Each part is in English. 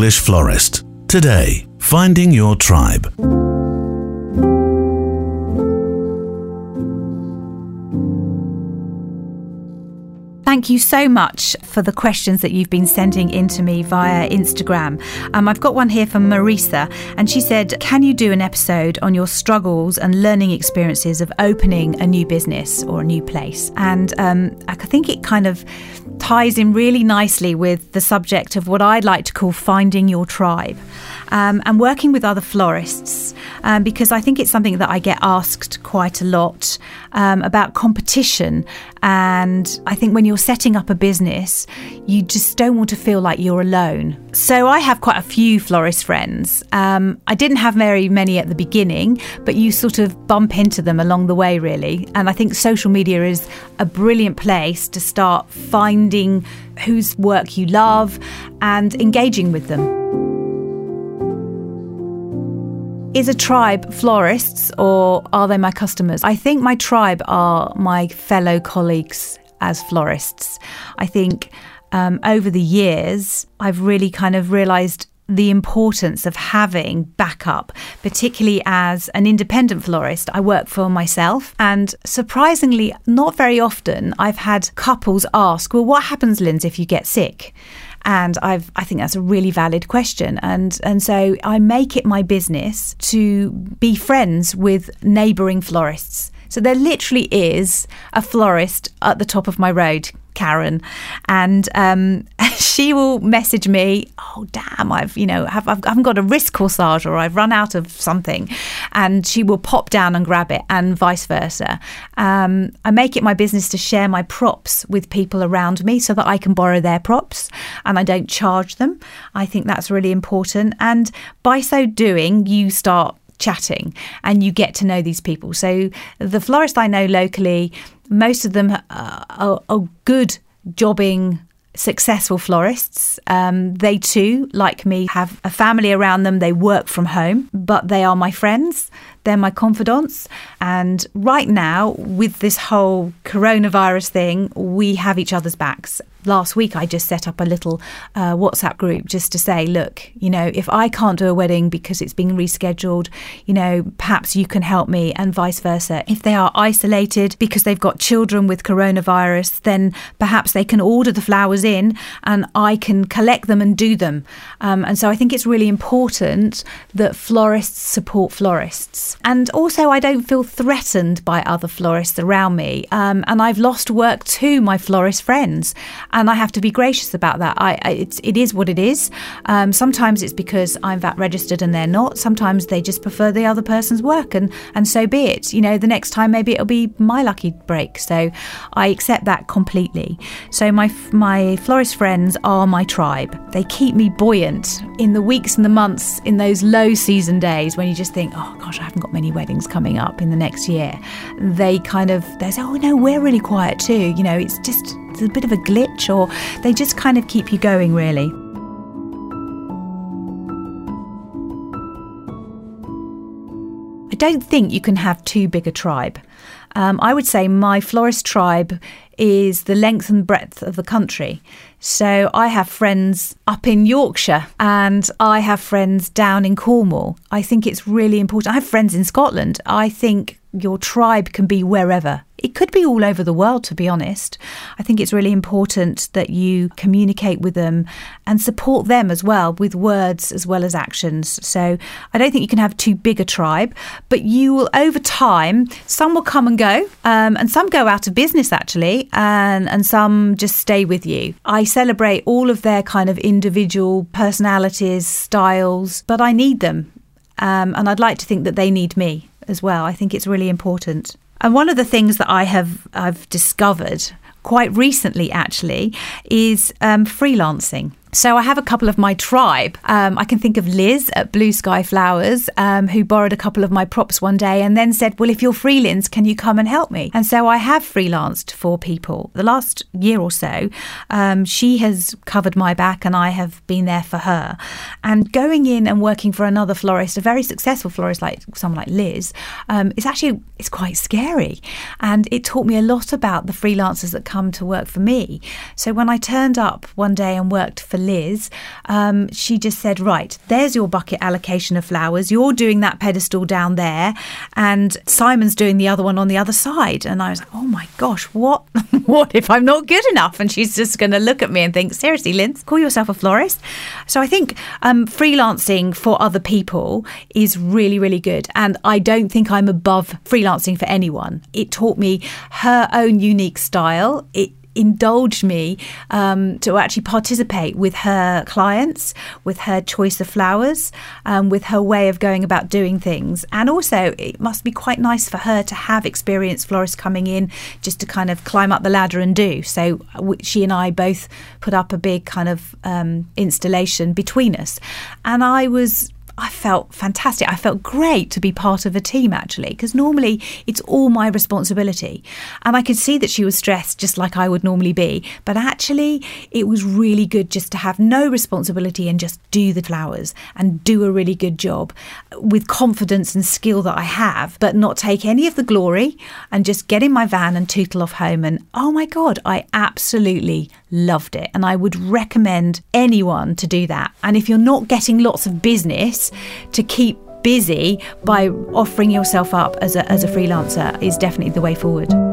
English florist. Today, finding your tribe. Thank you so much for the questions that you've been sending in to me via Instagram. Um, I've got one here from Marisa, and she said, Can you do an episode on your struggles and learning experiences of opening a new business or a new place? And um, I think it kind of ties in really nicely with the subject of what I'd like to call finding your tribe um, and working with other florists um, because I think it's something that I get asked quite a lot um, about competition. And I think when you're setting up a business, you just don't want to feel like you're alone. So I have quite a few florist friends. Um, I didn't have very many at the beginning, but you sort of bump into them along the way, really. And I think social media is a brilliant place to start finding whose work you love and engaging with them. Is a tribe florists or are they my customers? I think my tribe are my fellow colleagues as florists. I think um, over the years, I've really kind of realised the importance of having backup, particularly as an independent florist. I work for myself, and surprisingly, not very often, I've had couples ask, Well, what happens, Linz, if you get sick? And I've, I think that's a really valid question. And, and so I make it my business to be friends with neighbouring florists. So there literally is a florist at the top of my road Karen, and um, she will message me. Oh damn! I've you know have, I've, I haven't got a wrist corsage or I've run out of something, and she will pop down and grab it, and vice versa. Um, I make it my business to share my props with people around me so that I can borrow their props, and I don't charge them. I think that's really important, and by so doing, you start chatting and you get to know these people. So the florist I know locally, most of them are, are, are good jobbing successful florists. Um, they too, like me, have a family around them. They work from home, but they are my friends. They're my confidants. And right now, with this whole coronavirus thing, we have each other's backs. Last week, I just set up a little uh, WhatsApp group just to say, look, you know, if I can't do a wedding because it's being rescheduled, you know, perhaps you can help me, and vice versa. If they are isolated because they've got children with coronavirus, then perhaps they can order the flowers in and I can collect them and do them. Um, and so I think it's really important that florists support florists. And also, I don't feel threatened by other florists around me. Um, and I've lost work to my florist friends. And I have to be gracious about that. I, it's, it is what it is. Um, sometimes it's because I'm VAT registered and they're not. Sometimes they just prefer the other person's work. And, and so be it. You know, the next time maybe it'll be my lucky break. So I accept that completely. So my, my florist friends are my tribe. They keep me buoyant in the weeks and the months, in those low season days when you just think, oh gosh, I haven't got many weddings coming up in the next year, they kind of they say, "Oh no, we're really quiet too." You know, it's just it's a bit of a glitch, or they just kind of keep you going, really. I don't think you can have too big a tribe. Um, I would say my florist tribe is the length and breadth of the country. So I have friends up in Yorkshire and I have friends down in Cornwall. I think it's really important. I have friends in Scotland. I think your tribe can be wherever. It could be all over the world, to be honest. I think it's really important that you communicate with them and support them as well with words as well as actions. So I don't think you can have too big a tribe, but you will, over time, some will come and go, um, and some go out of business actually, and, and some just stay with you. I celebrate all of their kind of individual personalities, styles, but I need them. Um, and I'd like to think that they need me as well. I think it's really important. And one of the things that I have I've discovered quite recently actually is um, freelancing. So I have a couple of my tribe. Um, I can think of Liz at Blue Sky Flowers, um, who borrowed a couple of my props one day and then said, "Well, if you're freelance, can you come and help me?" And so I have freelanced for people. The last year or so, um, she has covered my back, and I have been there for her. And going in and working for another florist, a very successful florist like someone like Liz, um, it's actually it's quite scary, and it taught me a lot about the freelancers that come to work for me. So when I turned up one day and worked for Liz, um, she just said, Right, there's your bucket allocation of flowers. You're doing that pedestal down there, and Simon's doing the other one on the other side. And I was like, Oh my gosh, what, what if I'm not good enough? And she's just going to look at me and think, Seriously, Liz, call yourself a florist. So I think um, freelancing for other people is really, really good. And I don't think I'm above freelancing for anyone. It taught me her own unique style. It indulged me um, to actually participate with her clients, with her choice of flowers, um, with her way of going about doing things. And also, it must be quite nice for her to have experienced florists coming in just to kind of climb up the ladder and do. So she and I both put up a big kind of um, installation between us. And I was I felt fantastic. I felt great to be part of a team actually, because normally it's all my responsibility. And I could see that she was stressed just like I would normally be. But actually, it was really good just to have no responsibility and just do the flowers and do a really good job with confidence and skill that I have, but not take any of the glory and just get in my van and tootle off home. And oh my God, I absolutely loved it. And I would recommend anyone to do that. And if you're not getting lots of business, to keep busy by offering yourself up as a, as a freelancer is definitely the way forward.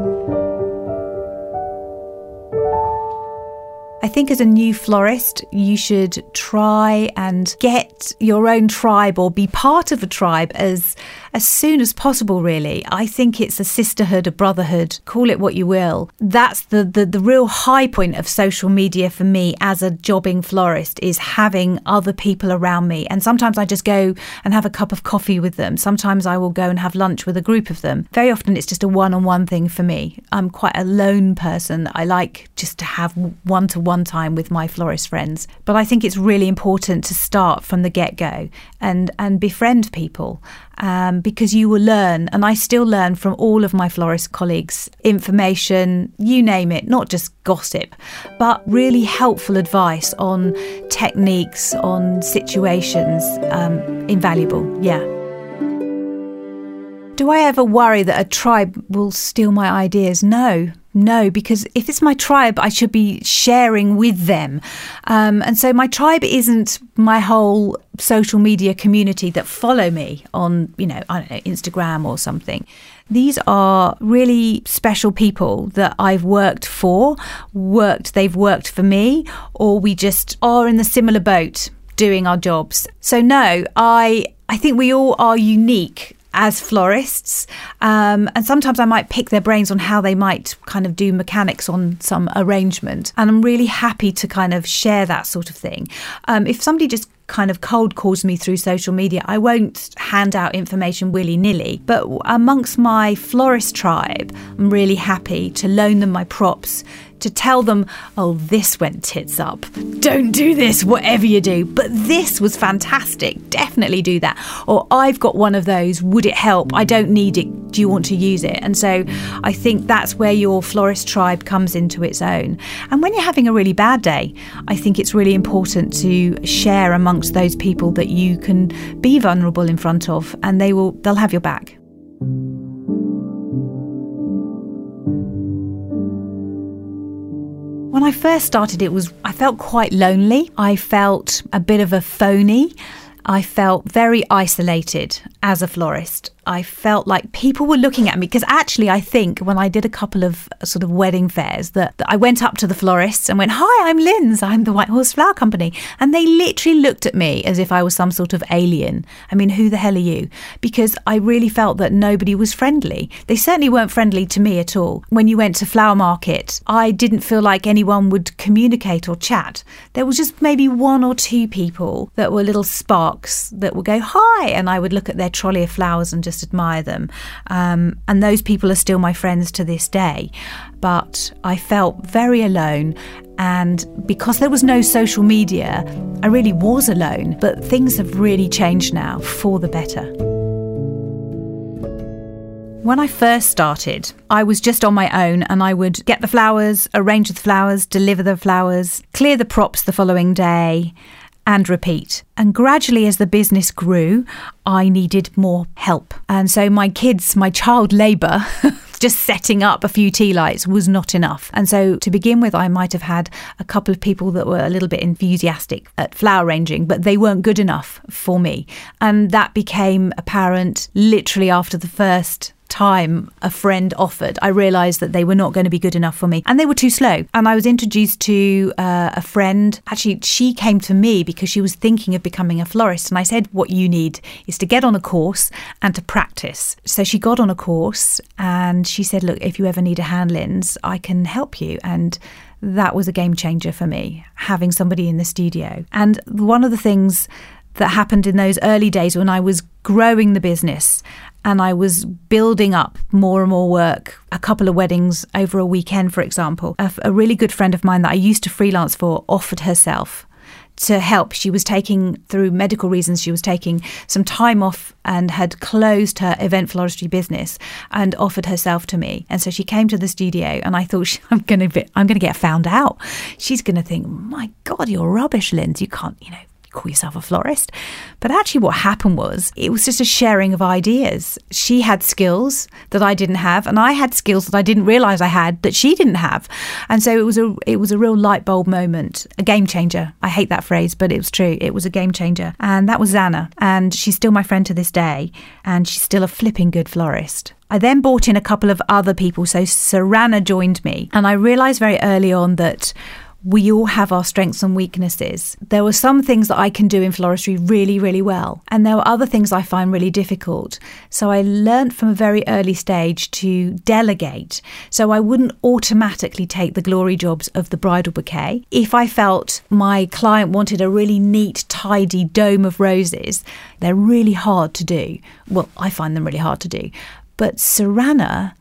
I think as a new florist, you should try and get your own tribe or be part of a tribe as as soon as possible, really. I think it's a sisterhood, a brotherhood, call it what you will. That's the, the, the real high point of social media for me as a jobbing florist is having other people around me. And sometimes I just go and have a cup of coffee with them. Sometimes I will go and have lunch with a group of them. Very often it's just a one on one thing for me. I'm quite a lone person. I like just to have one one time with my florist friends. But I think it's really important to start from the get go and, and befriend people um, because you will learn, and I still learn from all of my florist colleagues information, you name it, not just gossip, but really helpful advice on techniques, on situations. Um, invaluable, yeah. Do I ever worry that a tribe will steal my ideas? No, no, because if it's my tribe, I should be sharing with them. Um, and so my tribe isn't my whole social media community that follow me on, you know, I don't know, Instagram or something. These are really special people that I've worked for, worked, they've worked for me, or we just are in the similar boat doing our jobs. So no, I I think we all are unique as florists. Um, and sometimes I might pick their brains on how they might kind of do mechanics on some arrangement. And I'm really happy to kind of share that sort of thing. Um, if somebody just kind of cold calls me through social media. I won't hand out information willy nilly, but amongst my florist tribe, I'm really happy to loan them my props to tell them, oh, this went tits up. Don't do this, whatever you do. But this was fantastic. Definitely do that. Or I've got one of those. Would it help? I don't need it. Do you want to use it? And so I think that's where your florist tribe comes into its own. And when you're having a really bad day, I think it's really important to share amongst those people that you can be vulnerable in front of and they will they'll have your back. When I first started, it was I felt quite lonely. I felt a bit of a phony. I felt very isolated as a florist. I felt like people were looking at me because actually, I think when I did a couple of uh, sort of wedding fairs, that, that I went up to the florists and went, "Hi, I'm Linz. I'm the White Horse Flower Company," and they literally looked at me as if I was some sort of alien. I mean, who the hell are you? Because I really felt that nobody was friendly. They certainly weren't friendly to me at all. When you went to flower market, I didn't feel like anyone would communicate or chat. There was just maybe one or two people that were little sparks that would go hi, and I would look at their trolley of flowers and just just admire them. Um, and those people are still my friends to this day. But I felt very alone. And because there was no social media, I really was alone. But things have really changed now for the better. When I first started, I was just on my own and I would get the flowers, arrange the flowers, deliver the flowers, clear the props the following day, and repeat. And gradually, as the business grew, I needed more help. And so my kids, my child labour, just setting up a few tea lights was not enough. And so to begin with, I might have had a couple of people that were a little bit enthusiastic at flower arranging, but they weren't good enough for me. And that became apparent literally after the first time a friend offered, I realised that they were not going to be good enough for me and they were too slow. And I was introduced to uh, a friend. Actually, she came to me because she was thinking of becoming a florist. And I said, What you need is to get on a course and to practice. So she got on a course and she said, Look, if you ever need a hand Linz, I can help you. And that was a game changer for me, having somebody in the studio. And one of the things that happened in those early days when I was growing the business and I was building up more and more work. A couple of weddings over a weekend, for example. A, a really good friend of mine that I used to freelance for offered herself to help. She was taking, through medical reasons, she was taking some time off and had closed her event floristry business and offered herself to me. And so she came to the studio, and I thought, I'm going to, I'm going to get found out. She's going to think, my God, you're rubbish, Linz. You can't, you know, call yourself a florist. But actually, what happened was it was just a sharing of ideas. She had skills that I didn't have, and I had skills that I didn't realize I had that she didn't have. And so it was a it was a real light bulb moment, a game changer. I hate that phrase, but it was true. It was a game changer, and that was Zana, and she's still my friend to this day, and she's still a flipping good florist. I then brought in a couple of other people. So Sarana joined me, and I realized very early on that we all have our strengths and weaknesses. There were some things that I can do in floristry really, really well, and there were other things I find really difficult. So I learned from a very early stage to delegate. So I wouldn't automatically take the glory jobs of the bridal bouquet. If I felt my client wanted a really neat, tidy dome of roses, they're really hard to do. Well, I find them really hard to do. But Sarana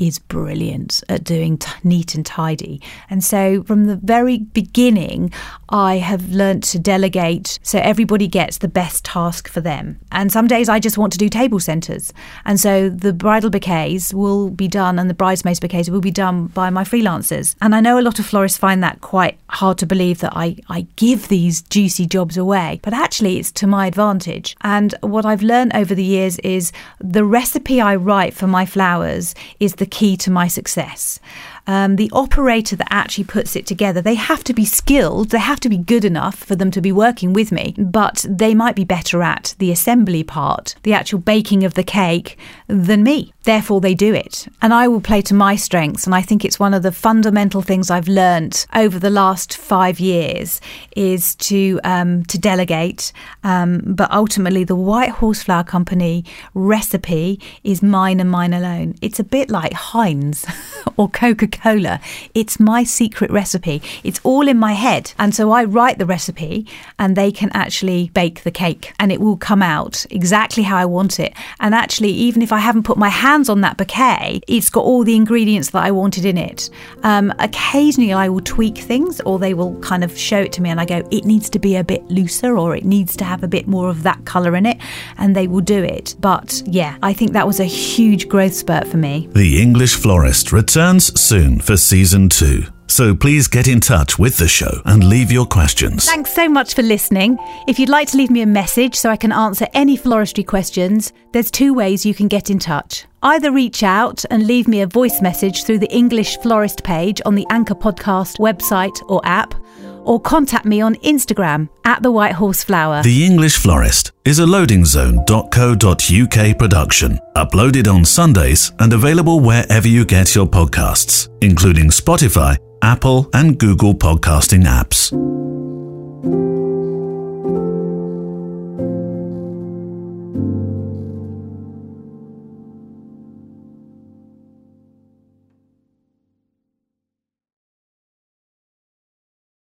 is brilliant at doing t- neat and tidy. And so from the very beginning, I have learnt to delegate so everybody gets the best task for them. And some days I just want to do table centres. And so the bridal bouquets will be done and the bridesmaids bouquets will be done by my freelancers. And I know a lot of florists find that quite hard to believe that I, I give these juicy jobs away, but actually it's to my advantage. And what I've learned over the years is the recipe I write for my flowers is the key to my success um, the operator that actually puts it together, they have to be skilled, they have to be good enough for them to be working with me, but they might be better at the assembly part, the actual baking of the cake, than me. Therefore, they do it. And I will play to my strengths. And I think it's one of the fundamental things I've learnt over the last five years is to um, to delegate. Um, but ultimately, the White Horse Flower Company recipe is mine and mine alone. It's a bit like Heinz or Coca Cola. It's my secret recipe. It's all in my head. And so I write the recipe and they can actually bake the cake and it will come out exactly how I want it. And actually, even if I haven't put my hands on that bouquet, it's got all the ingredients that I wanted in it. Um, occasionally, I will tweak things or they will kind of show it to me and I go, it needs to be a bit looser or it needs to have a bit more of that colour in it. And they will do it. But yeah, I think that was a huge growth spurt for me. The English Florist returns soon for season two. So please get in touch with the show and leave your questions. Thanks so much for listening. If you'd like to leave me a message so I can answer any floristry questions, there's two ways you can get in touch. Either reach out and leave me a voice message through the English Florist page on the Anchor Podcast website or app or contact me on Instagram at the White Horse Flower. The English Florist is a loadingzone.co.uk production, uploaded on Sundays and available wherever you get your podcasts, including Spotify, Apple, and Google podcasting apps.